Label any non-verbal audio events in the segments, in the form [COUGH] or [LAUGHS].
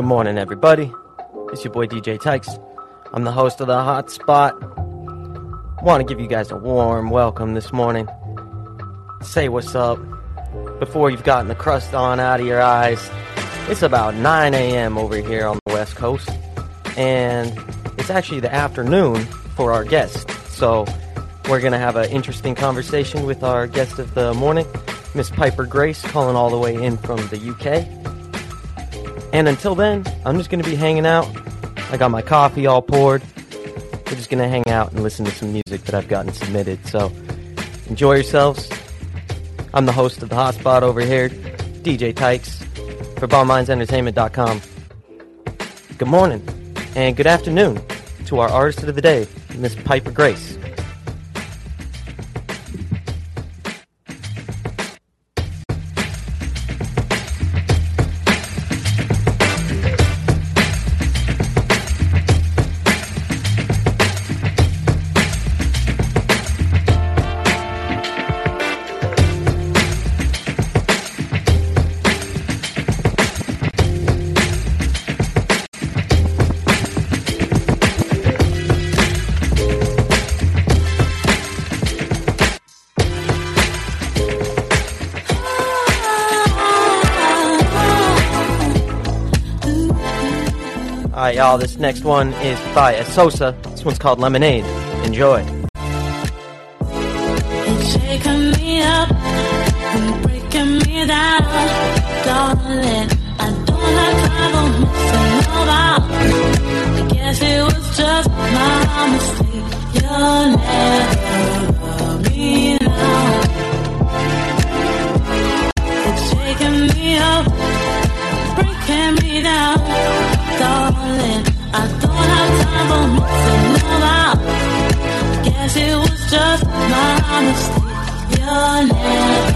Good morning, everybody. It's your boy DJ Tykes. I'm the host of the Hot Spot. Want to give you guys a warm welcome this morning. Say what's up before you've gotten the crust on out of your eyes. It's about 9 a.m. over here on the West Coast, and it's actually the afternoon for our guest. So we're to have an interesting conversation with our guest of the morning, Miss Piper Grace, calling all the way in from the UK. And until then, I'm just going to be hanging out. I got my coffee all poured. We're just going to hang out and listen to some music that I've gotten submitted. So enjoy yourselves. I'm the host of the hotspot over here, DJ Tykes, for BombMindsEntertainment.com. Good morning and good afternoon to our artist of the day, Miss Piper Grace. Y'all. This next one is by Asosa. This one's called Lemonade. Enjoy. Shaking me up and breaking me down, darling. Mistake. You'll never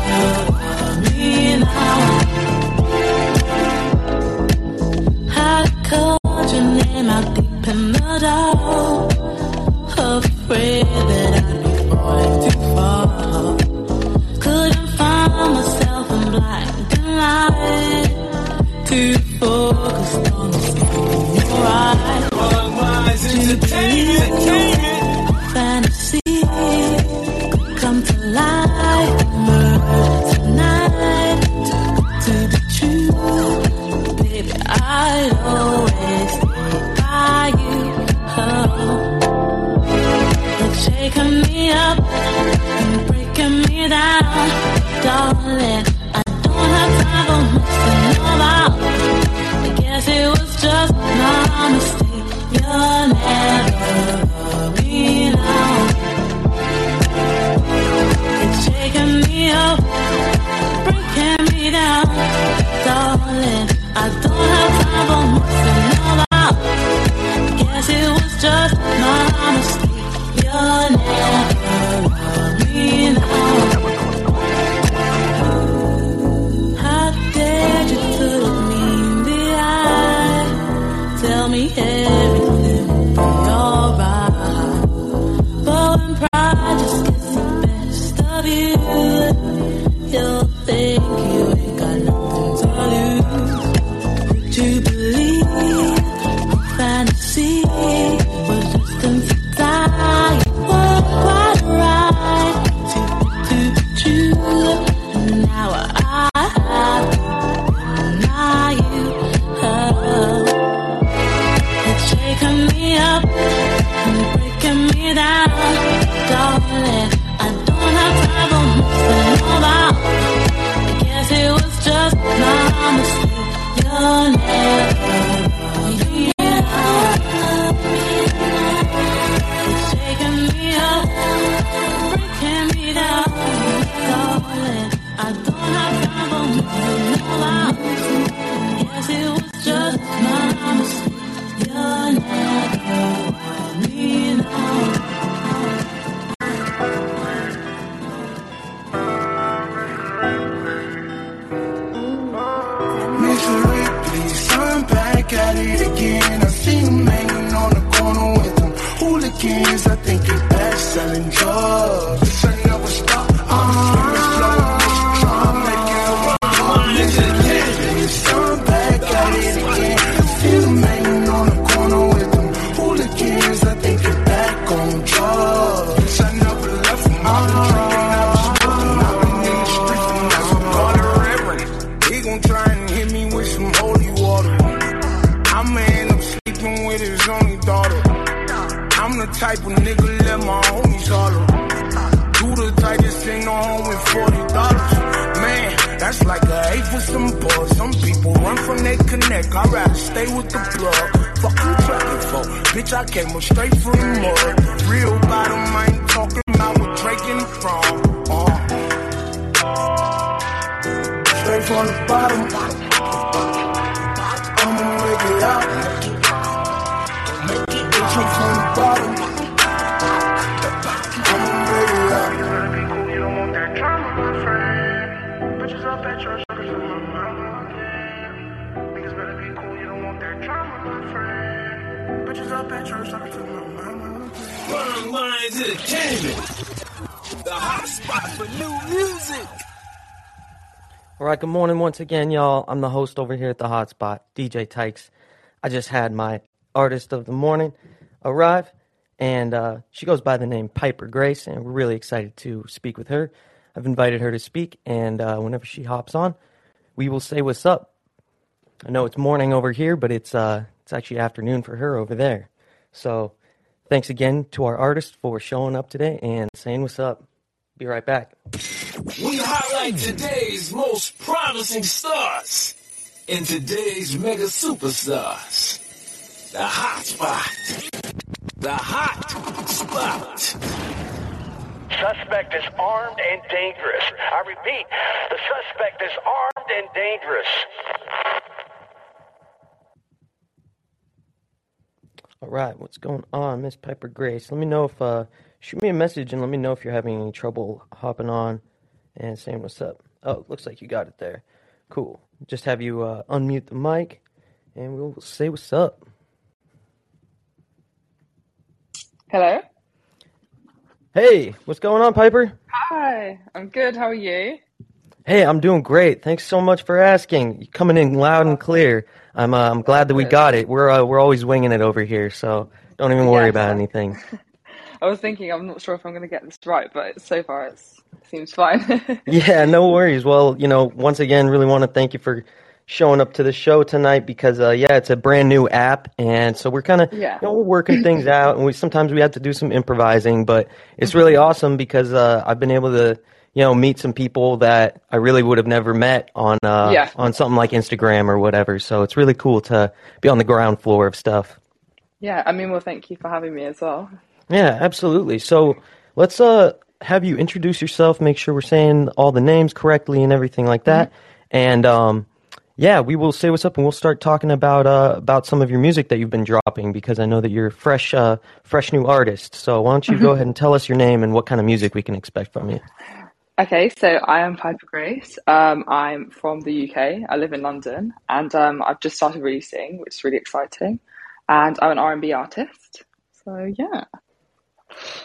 hooligans. I think you're best selling drugs. This ain't never stop. I'm uh-huh. Eight for some people run from their connect. I'd rather stay with the plug. Fuck you trapping for, bitch. I came up straight from the mud. Real bottom, I ain't talking about with Drake the front. Uh. Straight from the bottom. The hot spot for new music. All right, good morning once again, y'all. I'm the host over here at the Hotspot, DJ Tykes. I just had my artist of the morning arrive, and uh, she goes by the name Piper Grace, and we're really excited to speak with her. I've invited her to speak, and uh, whenever she hops on, we will say what's up. I know it's morning over here, but it's uh, it's actually afternoon for her over there. So, thanks again to our artist for showing up today and saying what's up. Be right back. We highlight today's most promising stars and today's mega superstars. The hot spot. The hot spot. Suspect is armed and dangerous. I repeat, the suspect is armed and dangerous. All right, what's going on, Miss Piper Grace? Let me know if uh, shoot me a message and let me know if you're having any trouble hopping on and saying what's up. Oh, looks like you got it there. Cool. Just have you uh, unmute the mic and we'll say what's up. Hello. Hey, what's going on, Piper? Hi. I'm good. How are you? Hey, I'm doing great. Thanks so much for asking. You're coming in loud and clear. I'm uh, I'm glad that we got it. We're uh, we're always winging it over here, so don't even worry Yes. about anything. [LAUGHS] I was thinking I'm not sure if I'm going to get this right, but so far it's, it seems fine. [LAUGHS] Yeah, no worries. Well, you know, once again, really want to thank you for showing up to the show tonight because, uh, yeah, it's a brand new app, and so we're kind of, Yeah. you know, we're working things [LAUGHS] out, and we sometimes we have to do some improvising, but it's really awesome because uh, I've been able to, you know, meet some people that I really would have never met on uh, Yeah. on something like Instagram or whatever. So it's really cool to be on the ground floor of stuff. yeah, I mean, well, thank you for having me as well. Yeah, absolutely. So let's uh have you introduce yourself, make sure we're saying all the names correctly and everything like that. And um yeah, we will say what's up and we'll start talking about uh about some of your music that you've been dropping because I know that you're a fresh uh fresh new artist. So why don't you go ahead and tell us your name and what kind of music we can expect from you? Okay, so I am Piper Grace. Um, I'm from the UK. I live in London, and um, I've just started releasing, which is really exciting. And I'm an R&B artist. So yeah.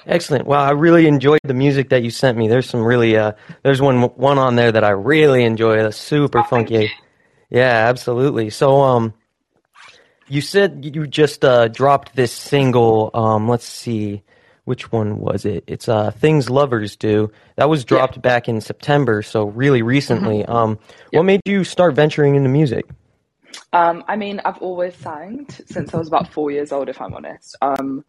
Excellent. Well, I really enjoyed the music that you sent me. There's some really uh there's one one on there that I really enjoy. That's super funky. Yeah, absolutely. So um you said you just uh dropped this single um let's see which one was it? It's uh Things Lovers Do. That was dropped back in September, so really recently. Um what made you start venturing into music? Um, I mean, I've always sang since I was about four years old, if I'm honest. Um,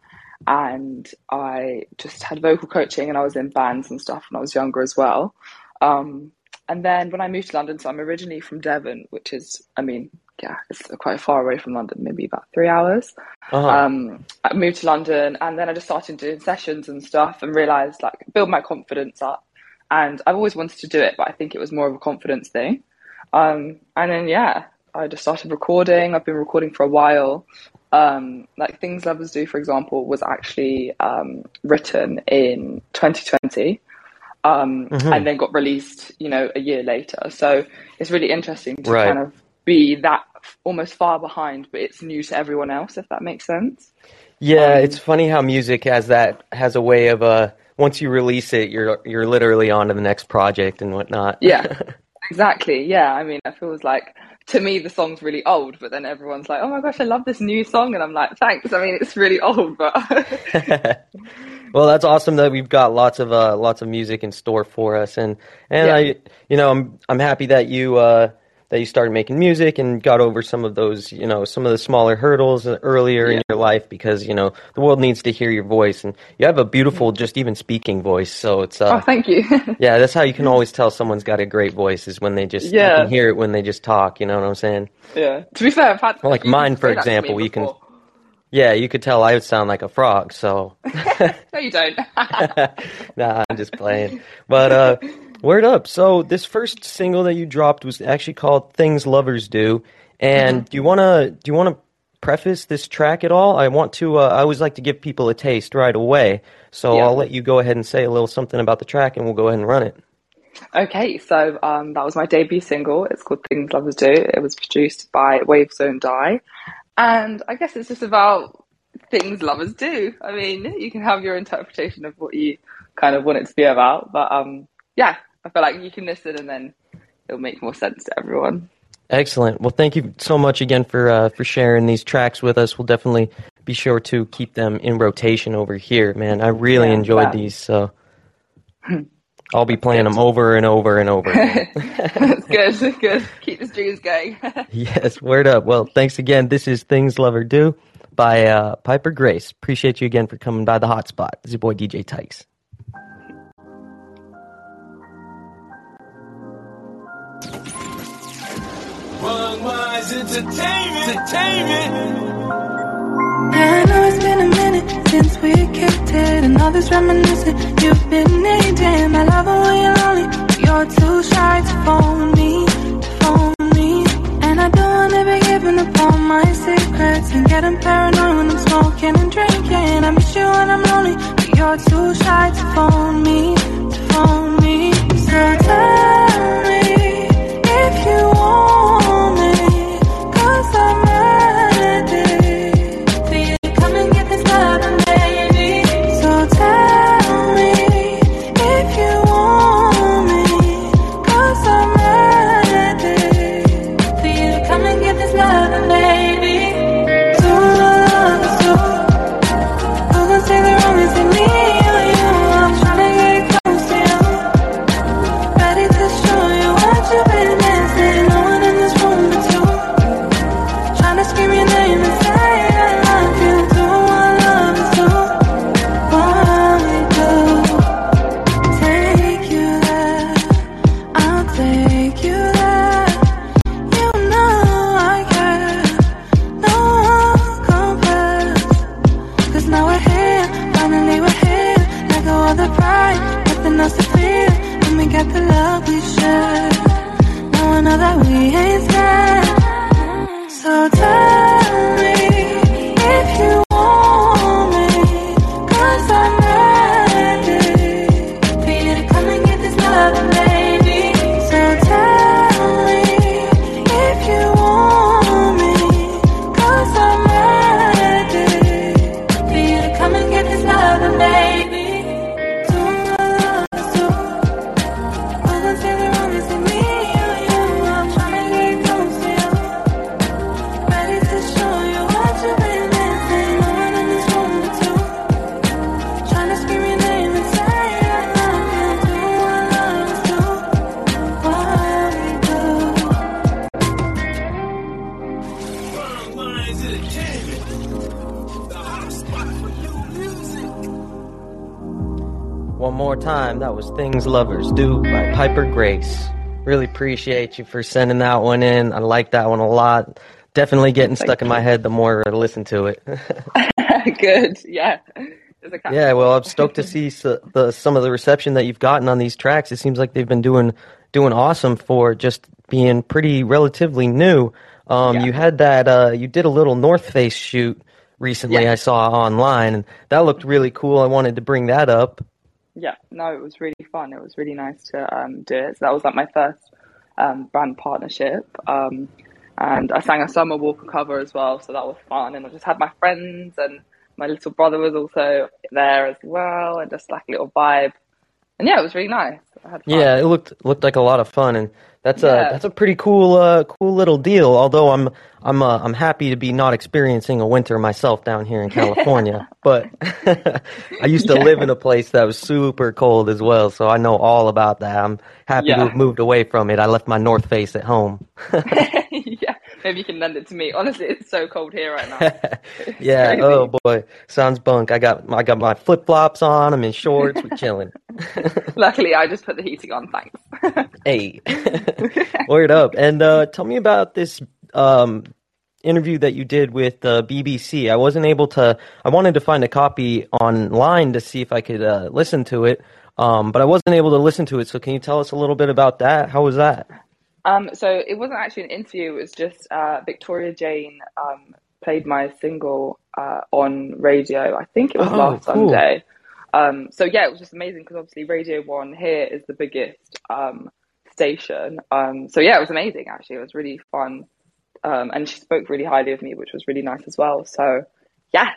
and I just had vocal coaching and I was in bands and stuff when I was younger as well. Um, and then when I moved to London, so I'm originally from Devon, which is, I mean, yeah, it's quite far away from London, maybe about three hours. Uh-huh. Um, I moved to London and then I just started doing sessions and stuff and realized like build my confidence up. And I've always wanted to do it, but I think it was more of a confidence thing. Um, and then yeah, I just started recording. I've been recording for a while. Um, like Things Lovers Do, for example, was actually um, written in 2020 um, and then got released, you know, a year later. So it's really interesting to Right. kind of be that almost far behind, but it's new to everyone else, if that makes sense. Yeah, Um, it's funny how music has that has a way of uh once you release it, you're you're literally on to the next project and whatnot. Yeah, [LAUGHS] exactly. Yeah, I mean, it feels like to me the song's really old, but then everyone's like, "Oh my gosh, I love this new song," and I'm like, "Thanks." I mean, it's really old, but [LAUGHS] well, that's awesome that we've got lots of uh, lots of music in store for us, and and Yeah. I, you know, I'm I'm happy that you uh, that you started making music and got over some of those, you know, some of the smaller hurdles earlier in your life because you know the world needs to hear your voice, and you have a beautiful, just even speaking voice. So it's uh, Oh, thank you. [LAUGHS] yeah, that's how you can always tell someone's got a great voice is when they just you Yeah. can hear it when they just talk. You know what I'm saying? yeah. To be fair, I've had Well, like mine, for that to me example, you can- Yeah, you could tell I would sound like a frog. So [LAUGHS] No, you don't. [LAUGHS] nah, I'm just playing. But uh, word up. So this first single that you dropped was actually called "Things Lovers Do," and do you wanna do you wanna preface this track at all? I want to. Uh, I always like to give people a taste right away. So Yeah. I'll let you go ahead and say a little something about the track, and we'll go ahead and run it. Okay, so um, that was my debut single. It's called Things Lovers Do. It was produced by Waves Don't Die. And I guess it's just about things lovers do. I mean, you can have your interpretation of what you kind of want it to be about. But um, yeah, I feel like you can listen and then it'll make more sense to everyone. Excellent. Well, thank you so much again for uh, for sharing these tracks with us. We'll definitely be sure to keep them in rotation over here, man. I really Yeah, enjoyed these, so [CLEARS THROAT] I'll be playing them over and over and over. [LAUGHS] That's good, good. Keep the streams going. [LAUGHS] yes, word up. Well, thanks again. This is Things Lover Do by uh, Piper Grace. Appreciate you again for coming by the hotspot. This is your boy DJ Tykes. One Entertainment. Entertainment. I know it's been a minute since we kicked it, and all this reminiscing you've been needing. I love it when you're lonely, you're too shy to phone me, to phone me. And I don't wanna be giving up all my secrets and getting paranoid when I'm smoking and drinking. I miss you when I'm lonely, but you're too shy to phone me, to phone me. So tell Lovers Do by Piper Grace. Really appreciate you for sending that one in. I like that one a lot. Definitely getting Thank stuck in my head the more I listen to it. [LAUGHS] good, yeah. There's a cat- Yeah, well, I'm stoked to see s the, some of the reception that you've gotten on these tracks. It seems like they've been doing doing awesome for just being pretty relatively new. Um, Yeah. You had that, uh, you did a little North Face shoot recently. Yeah. I saw online, and that looked really cool. I wanted to bring that up. Yeah, no, it was really fun. It was really nice to um, do it. So that was like my first um, brand partnership. Um, and I sang a Summer Walker cover as well, so that was fun. And I just had my friends and my little brother was also there as well, and just like a little vibe. And yeah, it was really nice. Yeah, it looked looked like a lot of fun, and That's Yeah. a that's a pretty cool uh, cool little deal. Although I'm I'm uh, I'm happy to be not experiencing a winter myself down here in [LAUGHS] California. but [LAUGHS] I used to Yeah. live in a place that was super cold as well, so I know all about that. I'm happy to have moved away from it. I left my North Face at home. [LAUGHS] yeah, maybe you can lend it to me. Honestly, it's so cold here right now. [LAUGHS] yeah. Oh boy, sounds bunk. I got I got my flip flops on. I'm in shorts. We're chilling. [LAUGHS] [LAUGHS] Luckily, I just put the heating on. Thanks. Hey, word up. And uh, tell me about this um, interview that you did with uh, BBC. I wasn't able to, I wanted to find a copy online to see if I could uh, listen to it, um, but I wasn't able to listen to it. So can you tell us a little bit about that? How was that? Um, so it wasn't actually an interview. It was just uh, Victoria Jane um, played my single uh, on radio. I think it was Oh, last cool. Sunday. Um, so yeah, it was just amazing because obviously Radio One here is the biggest um, station. Um, so yeah, it was amazing. Actually, it was really fun, um, and she spoke really highly of me, which was really nice as well. So yeah,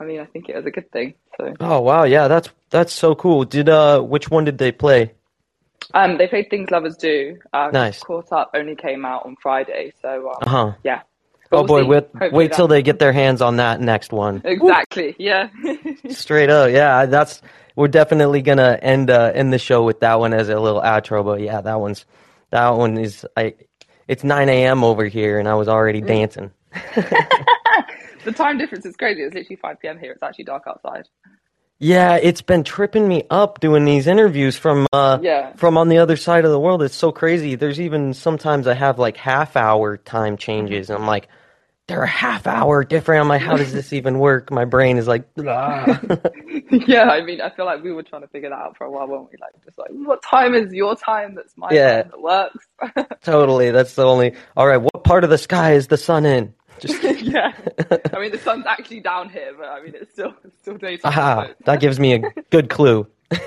I mean, I think it was a good thing. So Oh wow, yeah, that's that's so cool. Did uh, which one did they play? Um, they played Things Lovers Do. Um, Nice. Caught Up only came out on Friday. So um, Uh huh. yeah. But Oh we'll boy, wait, wait till they get their hands on that next one. Exactly. Yeah. [LAUGHS] Straight up, yeah. That's we're definitely gonna end uh, end the show with that one as a little outro. But yeah, that one's that one is I. It's 9 a.m. over here, and I was already dancing. [LAUGHS] [LAUGHS] the time difference is crazy. It's literally 5 p.m. here. It's actually dark outside. Yeah, it's been tripping me up doing these interviews from uh, Yeah. from on the other side of the world. It's so crazy. There's even sometimes I have like half hour time changes, and I'm like, they're a half hour different. I'm like, how does this [LAUGHS] even work? My brain is like, "Ah." [LAUGHS] yeah. I mean, I feel like we were trying to figure that out for a while, weren't we? Like, just like, what time is your time? That's my Yeah. time that works. [LAUGHS] totally. That's the only. All right, what part of the sky is the sun in? Just [LAUGHS] yeah. [LAUGHS] I mean, the sun's actually down here, but I mean, it's still it's still daytime. aha, so- that gives me a good clue. [LAUGHS]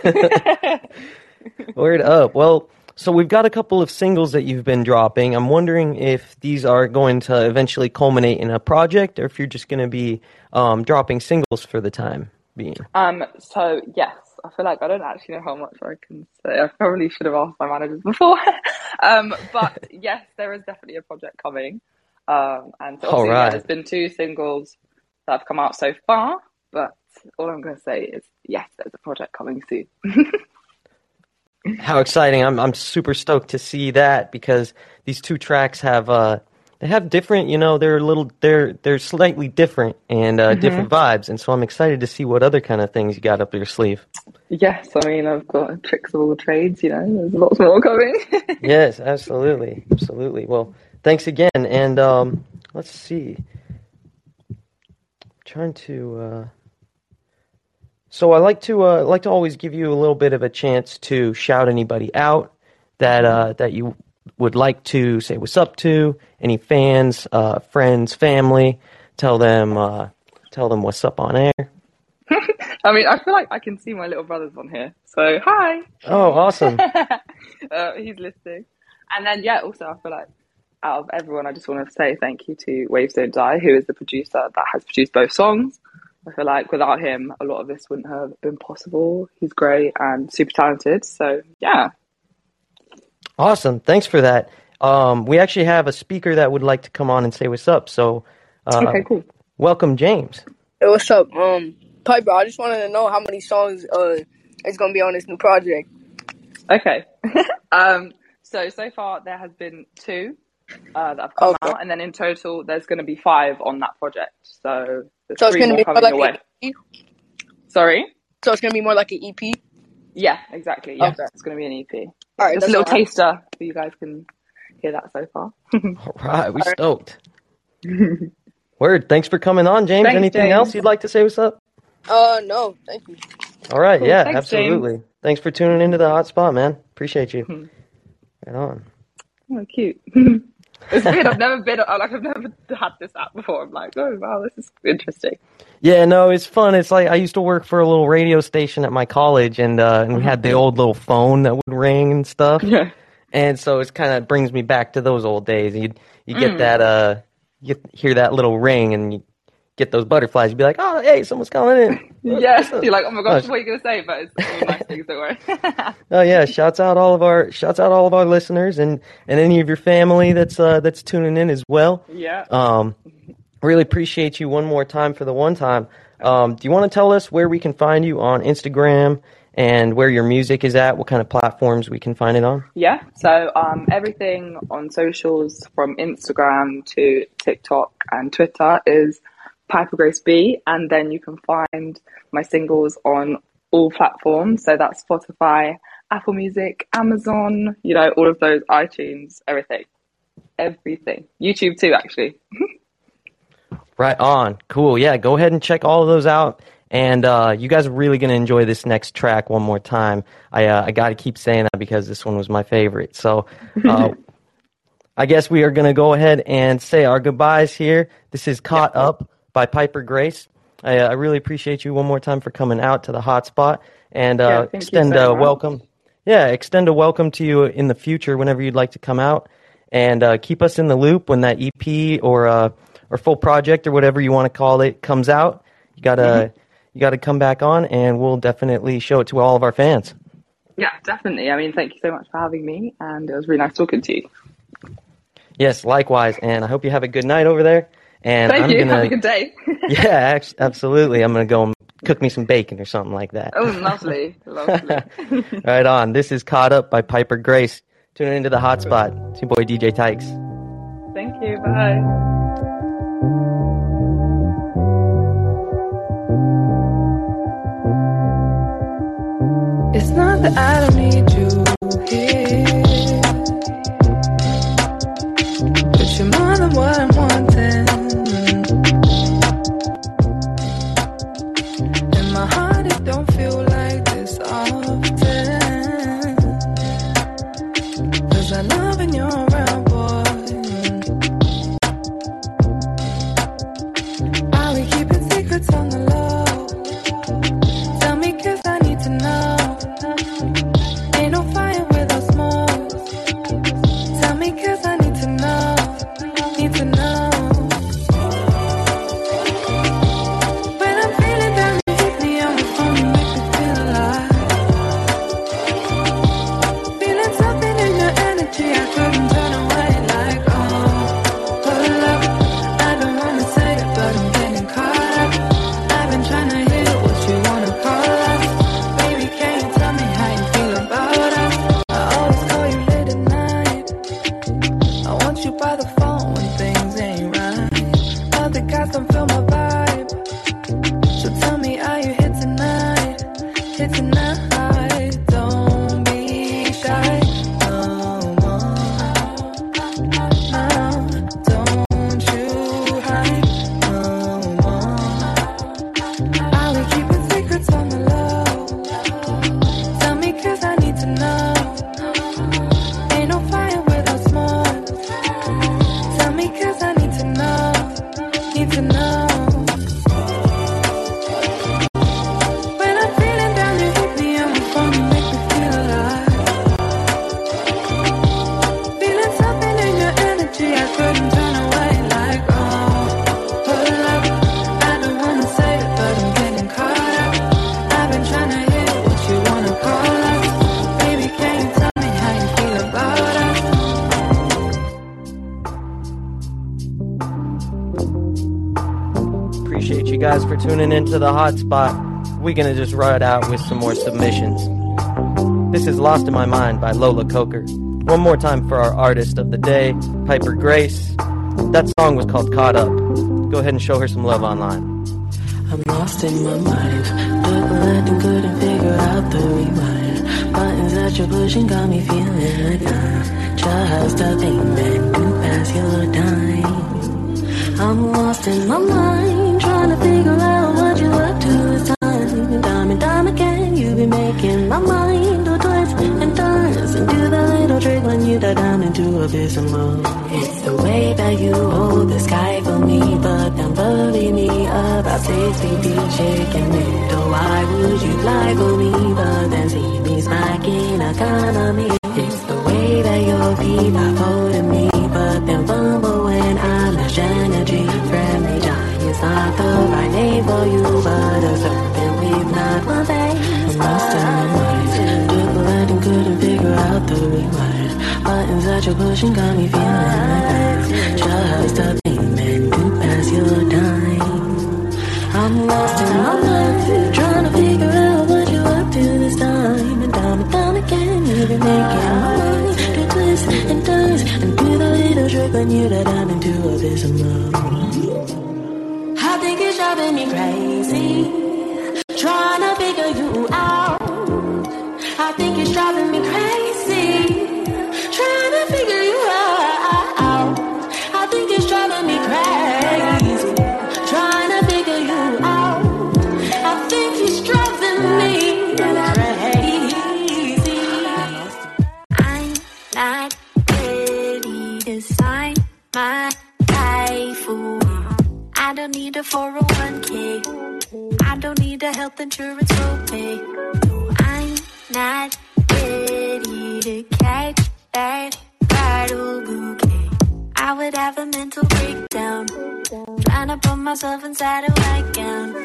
Word up. Well, so we've got a couple of singles that you've been dropping. I'm wondering if these are going to eventually culminate in a project, or if you're just going to be um, dropping singles for the time being. Um, so yes, I feel like I don't actually know how much I can say. I probably should have asked my managers before. um, but yes, there is definitely a project coming. Um, and so obviously, yeah, there's been two singles that have come out so far, but all I'm going to say is yes, there's a project coming soon. [LAUGHS] How exciting! I'm I'm super stoked to see that because these two tracks have uh they have different, you know, they're a little they're they're slightly different and uh, different vibes, and so I'm excited to see what other kind of things you got up your sleeve. yes, I mean, I've got tricks of all the trades, you know, there's lots more coming. [LAUGHS] yes, absolutely, absolutely. Well, thanks again, and um, let's see. I'm trying to. Uh... So I like to uh, like to always give you a little bit of a chance to shout anybody out that uh, that you would like to say what's up to. Any fans, uh, friends, family. Tell them uh, tell them what's up on air. [LAUGHS] I mean, I feel like I can see my little brothers on here. So, hi. Oh, awesome! [LAUGHS] uh, he's listening. And then, yeah, also, I feel like out of everyone, I just want to say thank you to Waves Don't Die, who is the producer that has produced both songs. I feel like without him, a lot of this wouldn't have been possible. He's great and super talented. So, yeah. Awesome. Thanks for that. Um, we actually have a speaker that would like to come on and say what's up. So, uh, Okay, cool. welcome, James. Hey, what's up? Um, Piper, I just wanted to know how many songs uh is gonna be on this new project. Okay. [LAUGHS] um, so, so far, there has been two uh, that have come Okay. out. And then in total, there's going to be five on that project. So, there's So it's gonna be more coming like your an. EP. Sorry? So it's gonna be more like an E EP. Yeah, exactly. Yeah, Okay. it's going to be an EP. All right, Just a little all right. taster so you guys can hear that so far. [LAUGHS] All right, we stoked. [LAUGHS] Word. Thanks for coming on, James. Thanks, Anything James. else you'd like to say? What's up? Uh, no, thank you. All right. Cool. Yeah, Thanks, James. absolutely. Thanks for tuning into the hot spot, man. Appreciate you. Mhm. Right on. Oh, cute. [LAUGHS] it's weird. I've never been like I've never had this app before. I'm like, oh wow, this is interesting. Yeah, no, it's fun. It's like I used to work for a little radio station at my college, and uh, and we had the old little phone that would ring and stuff. Yeah. And so it's kind of brings me back to those old days. You you get Mm. that uh you hear that little ring and you get those butterflies. You'd be like, oh, hey, someone's calling in. [LAUGHS] Yes, you're like, oh my gosh, what are you gonna say? But it's all nice things, don't worry. [LAUGHS] Oh yeah, shouts out all of our shouts out all of our listeners and and any of your family that's uh, that's tuning in as well. yeah. Um, really appreciate you one more time for the one time. Um, do you want to tell us where we can find you on Instagram and where your music is at? What kind of platforms we can find it on? Yeah, so um, everything on socials from Instagram to TikTok and Twitter is Piper Grace B, and then you can find my singles on all platforms. So that's Spotify, Apple Music, Amazon, you know, all of those, iTunes, everything, everything, YouTube too, actually. [LAUGHS] Right on. Cool. Yeah, go ahead and check all of those out. And uh, you guys are really going to enjoy this next track one more time. I uh, I got to keep saying that because this one was my favorite. So [LAUGHS] uh, I guess we are going to go ahead and say our goodbyes here. This is Caught Up by Piper Grace. I, uh, I really appreciate you one more time for coming out to the hotspot and uh, you extend so a much. welcome. Yeah, extend a welcome to you in the future whenever you'd like to come out and uh, keep us in the loop when that EP or uh, or full project or whatever you want to call it comes out. You gotta Mm-hmm. you gotta come back on, and we'll definitely show it to all of our fans. Yeah, definitely. I mean, thank you so much for having me, and it was really nice talking to you. Yes, likewise, and I hope you have a good night over there. And Thank I'm you. [LAUGHS] gonna Have a good day. [LAUGHS] yeah, act- absolutely. I'm gonna go and cook me some bacon or something like that. oh, lovely, [LAUGHS] lovely. right on. This is Caught Up by Piper Grace. Tuning into the hotspot. It's your boy DJ Tykes. Thank you. Bye. It's not that I don't need you here, but you're more than what I'm tuning into the hotspot. We're gonna just ride out with some more submissions. This is Lost in My Mind by Lola Coker. One more time for our artist of the day, Piper Grace. That song was called Caught Up. Go ahead and show her some love online. I'm lost in my mind. Took a left and couldn't figure out the rewind. Buttons that you're pushing got me feeling like I'm just a thing that you pass your time. I'm lost in my mind, trying to figure out what you up to time. Time and time again, you be making my mind do twists and turns and do the little trick when you dive down into abysmal. It's the way that you hold the sky for me, but then bury me about feet deep, shaking me. So why would you lie for me, but then see me smacking economy? It's the way that your are holding me, but then fumble when not the right name for you, but a something we've not one face. Lost our minds, double and couldn't figure out the rewind. Buttons that you're pushing got me feeling like that. Just a payment to pass your time. I'm lost in my mind, trying to figure out what you're up to this time. And time and down again, you've been making my mind to and turns and do the little trick when you let down into into abysmal. Driving me crazy. Trying to figure you out. I think it's driving me crazy. Trying to figure you out. I think it's driving me crazy. Trying to figure you out. I think it's driving me crazy. I'm not ready to sign my life away. I don't need a health insurance copay. No, I'm not ready to catch that bridal bouquet. I would have a mental breakdown. Trying to put myself inside a white gown.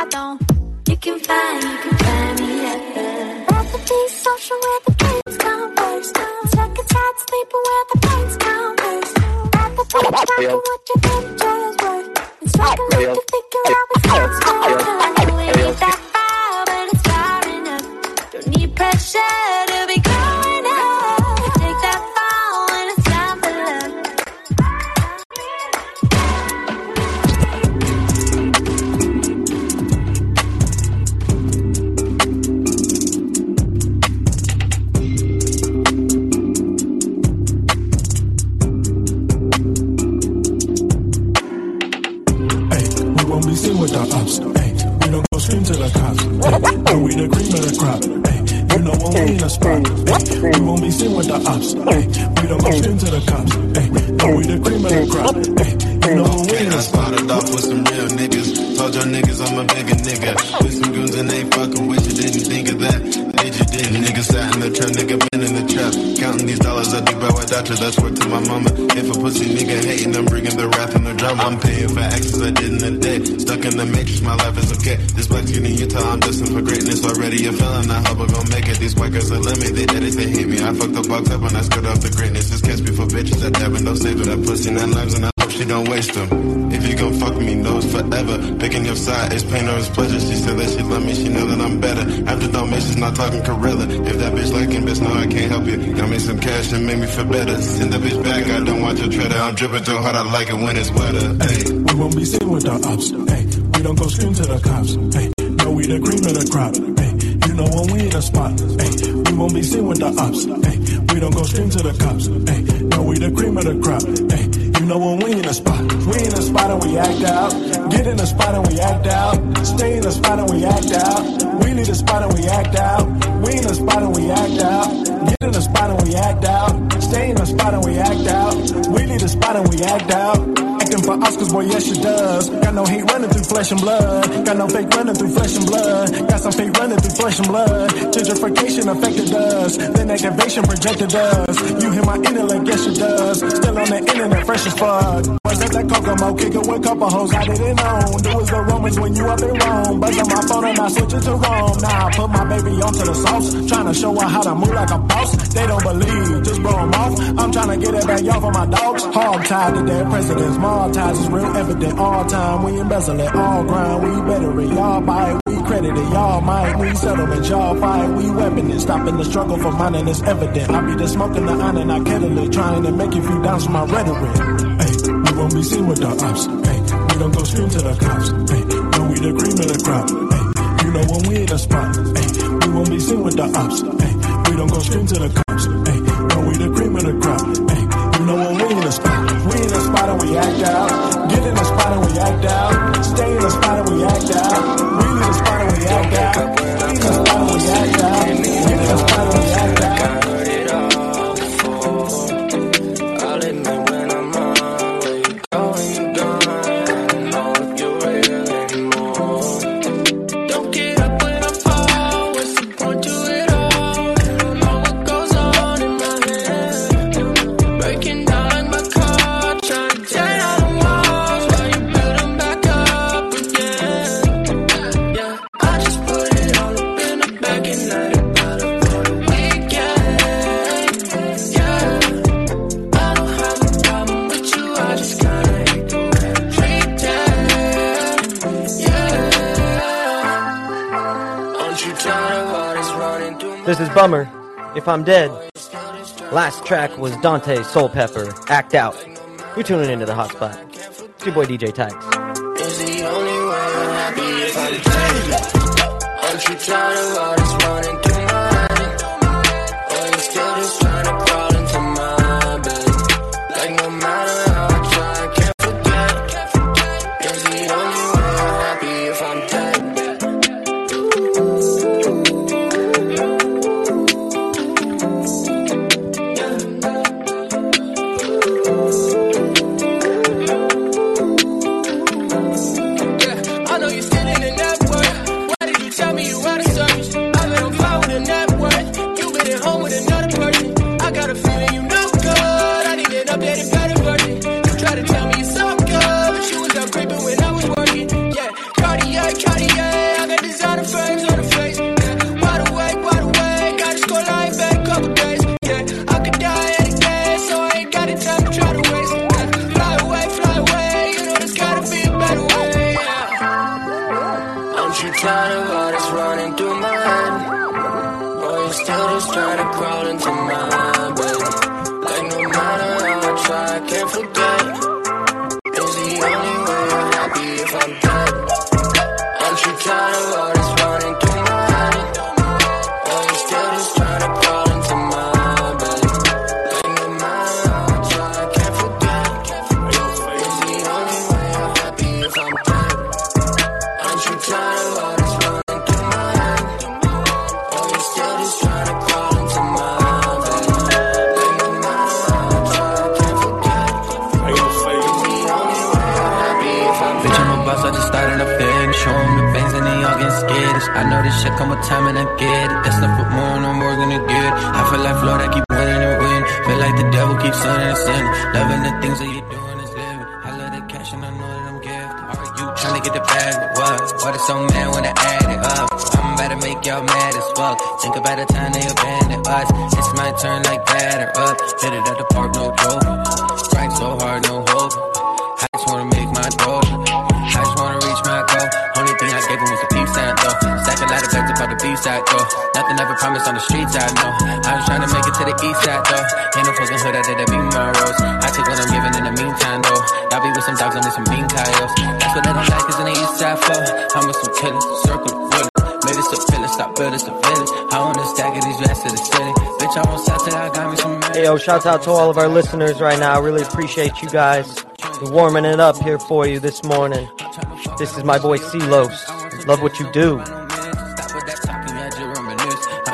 I don't. You can find, you can find me at the rather be social where the dreams come first. Seconds had sleeping where the brains come first. Rather take I did in the day. Stuck in the matrix, my life is okay. This black skin in Utah, I'm destined for greatness. Already a felon, I hope I'm gonna make it. These white girls are limit, they edit, they hate me. I fucked the box up and I skirt off the greatness. This catch me for bitches that dabbing, don't save it. That pussy nine lives and I hope she don't waste them. If you gon' fuck me, knows forever. Picking your side is pain or it's pleasure. She said that she love me, she know that I'm better. After donations, not talking gorilla. If that bitch liking, bitch, no, I can't help you. Got me some cash and make me feel better. Send that bitch back, I don't want your treasure. I'm dripping too hard, I like it when it's wetter. Hey. We won't be seen with the ups. Hey, we don't go scream to the cops. Hey, no, we the cream of the crop. Hey, you know when we in the spot. Hey, we won't be seen with the ups. Hey, we don't go scream to the cops. Hey, no, we the cream of the crop. Hey, you know when we in a spot. We in a spot and we act out. Get in a spot and we act out. Stay in a spot and we act out. We leave a spot and we act out. We in a spot and we act out. Get in a spot and we act out. Stay in a spot and we act out. We leave a spot and we act out. For Oscars, boy, yes, she does. Got no hate running through flesh and blood. Got no fake running through flesh and blood. Got some fake running through flesh and blood. Gentrification affected us. Then activation projected us. You hear my intellect, yes, it does. Still on the internet, fresh as fuck. Was at that it with couple hoes I didn't own. Do was the Romans when you up in Rome. Buzz on my phone and I switch it to Rome. Now I put my baby onto the sauce. Trying to show her how to move like a boss. They don't believe, just blow 'em off. I'm trying to get it back y'all, for my dogs. Hog tied to dead presidents. Small ties is real evident. All time we embezzle it. All grind, we better it. Y'all buy it, we credit it. Y'all might, we settlement. Y'all fight, we weapon it. Stopping the struggle for mine and it's evident. I be the smoking the iron and I kettle it. Trying to make you feel down from my rhetoric. Hey, won't be seen with the ops. Hey, we don't go scream to the cops. Hey, no, we the cream of the crop. Hey, you know when we in the spot. Hey, we won't be seen with the ops. Hey, we don't go scream to the cops. Hey, no, we the cream of the crop. Hey, you know when we in the spot. We in the spot and we act out. If I'm dead. Last track was Dante Soul Pepper. Act out. You're tuning into the hotspot. It's your boy DJ Tykes. Devil and sending. Loving the things that you're doing is living. I love the cash and I know that I'm gifted. Are you trying to get the bag? What? What is so mad when I add it up? I'm about to make y'all mad as fuck. Think about the time they abandoned us. It's my turn like batter up. Hit it at the park, no joke. Grind so hard, no hope. I just wanna make Stack a lot of guns about the B side though. Nothing ever promised on the streets, I know. I was trying to make it to the east side though. Ain't no fucking hood, I did that be rose. I took what I'm giving in the meantime though. Y'all be with some dogs, I'm with some mean coyotes. That's what they don't like, is in the east side for. I'm with some killers, circle the wood. Made it so feeling, stop building some village. I wanna stack of these rest of the city. Bitch, I want south till I got me some Hey, yo, shouts out to all of our listeners right now. I really appreciate you guys. Warming it up here for you this morning. This is my boy C-Los. Love what you do.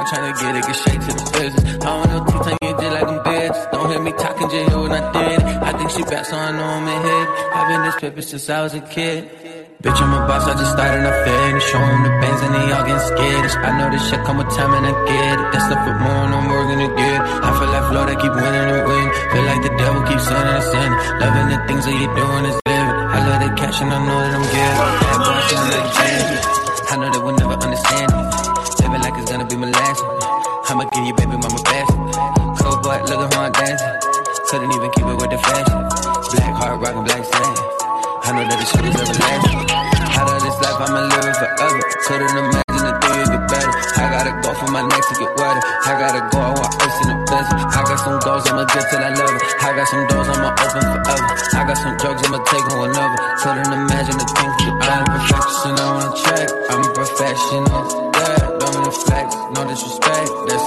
Trying to get it, get straight to the business. I want no tea time, you did like them bitches. Don't hear me talking, just hear what I did. I think she back, so I know I'm in hit. I've been this paper since I was a kid. Bitch, I'm a boss, I just started a fitness. Show 'em the bands and they all getting skittish. I know this shit come with time and I get it. That stuff with more and I'm working to get. I feel like Florida keep winning and win. Feel like the devil keeps sending us in. Loving the things that you're doing is living. I love the cash and I know that I'm getting. I know they will be my last one. I'ma give you baby mama best. Cold boy, look at how I'm dancing. Couldn't even keep it with the fashion. Black heart rockin' black sand. I know that this shit is everlasting. Out of this life, I'ma live it forever. Couldn't imagine the day would get better. I gotta go for my neck to get wetter. I gotta go, I want ice in the desert. I got some goals, I'ma get till I love it. I got some doors, I'ma open forever. I got some drugs, I'ma take on another. Couldn't imagine the things better. I'm a perfectionist on a track. I'm a professional. No disrespect. That's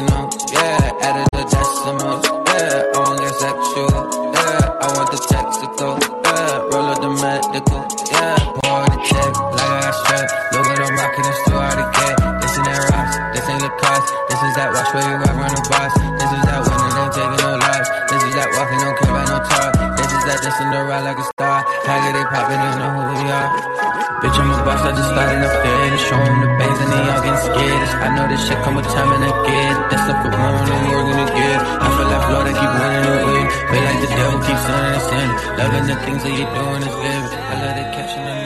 know. Yeah, added the decimals. Yeah, I want get sexual. Yeah, I want the texical. Yeah, roll up the medical. Yeah, pour the check like I got strapped. Look at them rockin' and still hard to get. This ain't that rocks, this ain't the Lacoste. This is that watch where you rap run the boss. This is that winning ain't taking no lives. This is that walking, don't care about no talk. This is that dancing the ride like a star. I get it poppin', know who we are. Bitch, I'm a boss, I just started a fitness. Show 'em the bangs and they all getting skittish. I know this shit come with time and I get it. That stuff with more and working to get. I feel like Florida keep winning and win. Feel like the devil keeps sending us in. Loving the things that you're doing is living. I love the cash and I know you.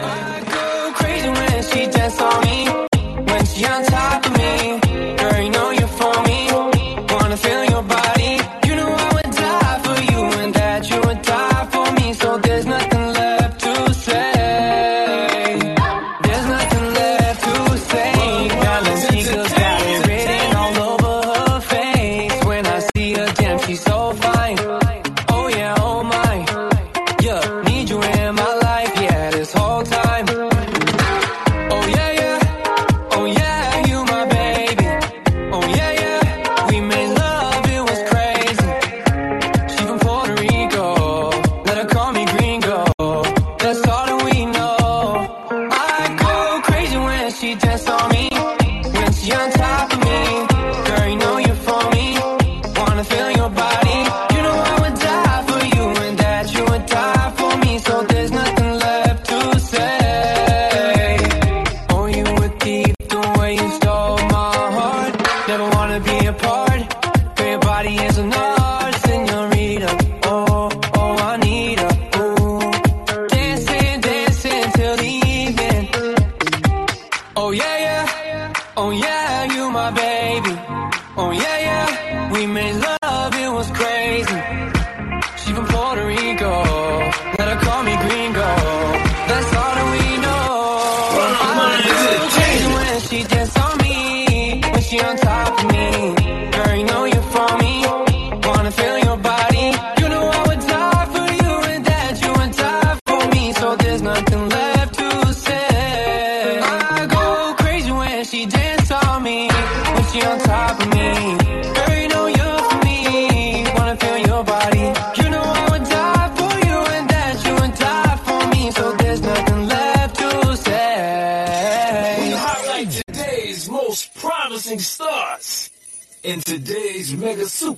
dreams go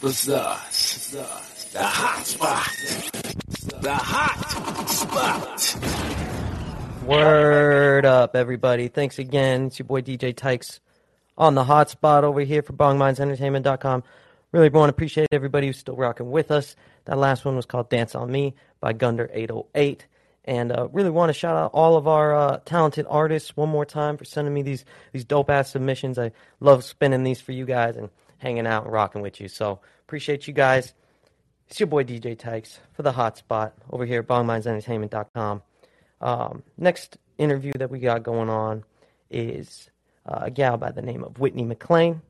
superstars. The hot spot. The hot spot. Word up, everybody. Thanks again. It's your boy DJ Tykes on the hotspot over here for BongMindsEntertainment.com. Really want to appreciate everybody who's still rocking with us. That last one was called Dance on Me by Gunder808. And uh, really want to shout out all of our uh, talented artists one more time for sending me these these dope ass submissions. I love spinning these for you guys and hanging out and rocking with you. So appreciate you guys. It's your boy DJ Tykes for the hotspot over here at BongMindsEntertainment.com. Um, next interview that we got going on is uh, a gal by the name of Whitney McLean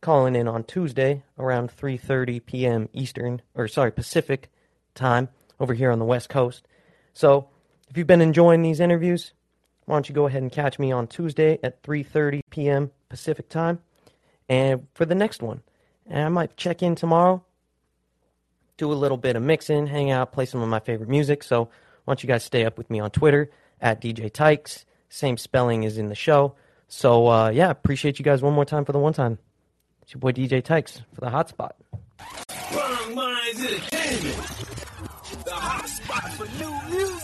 calling in on Tuesday around 3:30 p.m. Eastern or sorry Pacific time over here on the West Coast. So, if you've been enjoying these interviews, why don't you go ahead and catch me on Tuesday at 3:30 p.m. Pacific time and for the next one. And I might check in tomorrow do a little bit of mixing, hang out, play some of my favorite music. So why don't you guys stay up with me on Twitter at DJ Tykes. Same spelling is in the show. So uh, yeah, appreciate you guys one more time for the one time. It's your boy DJ Tykes for the hotspot. Wrong Minds Entertainment. The for new music.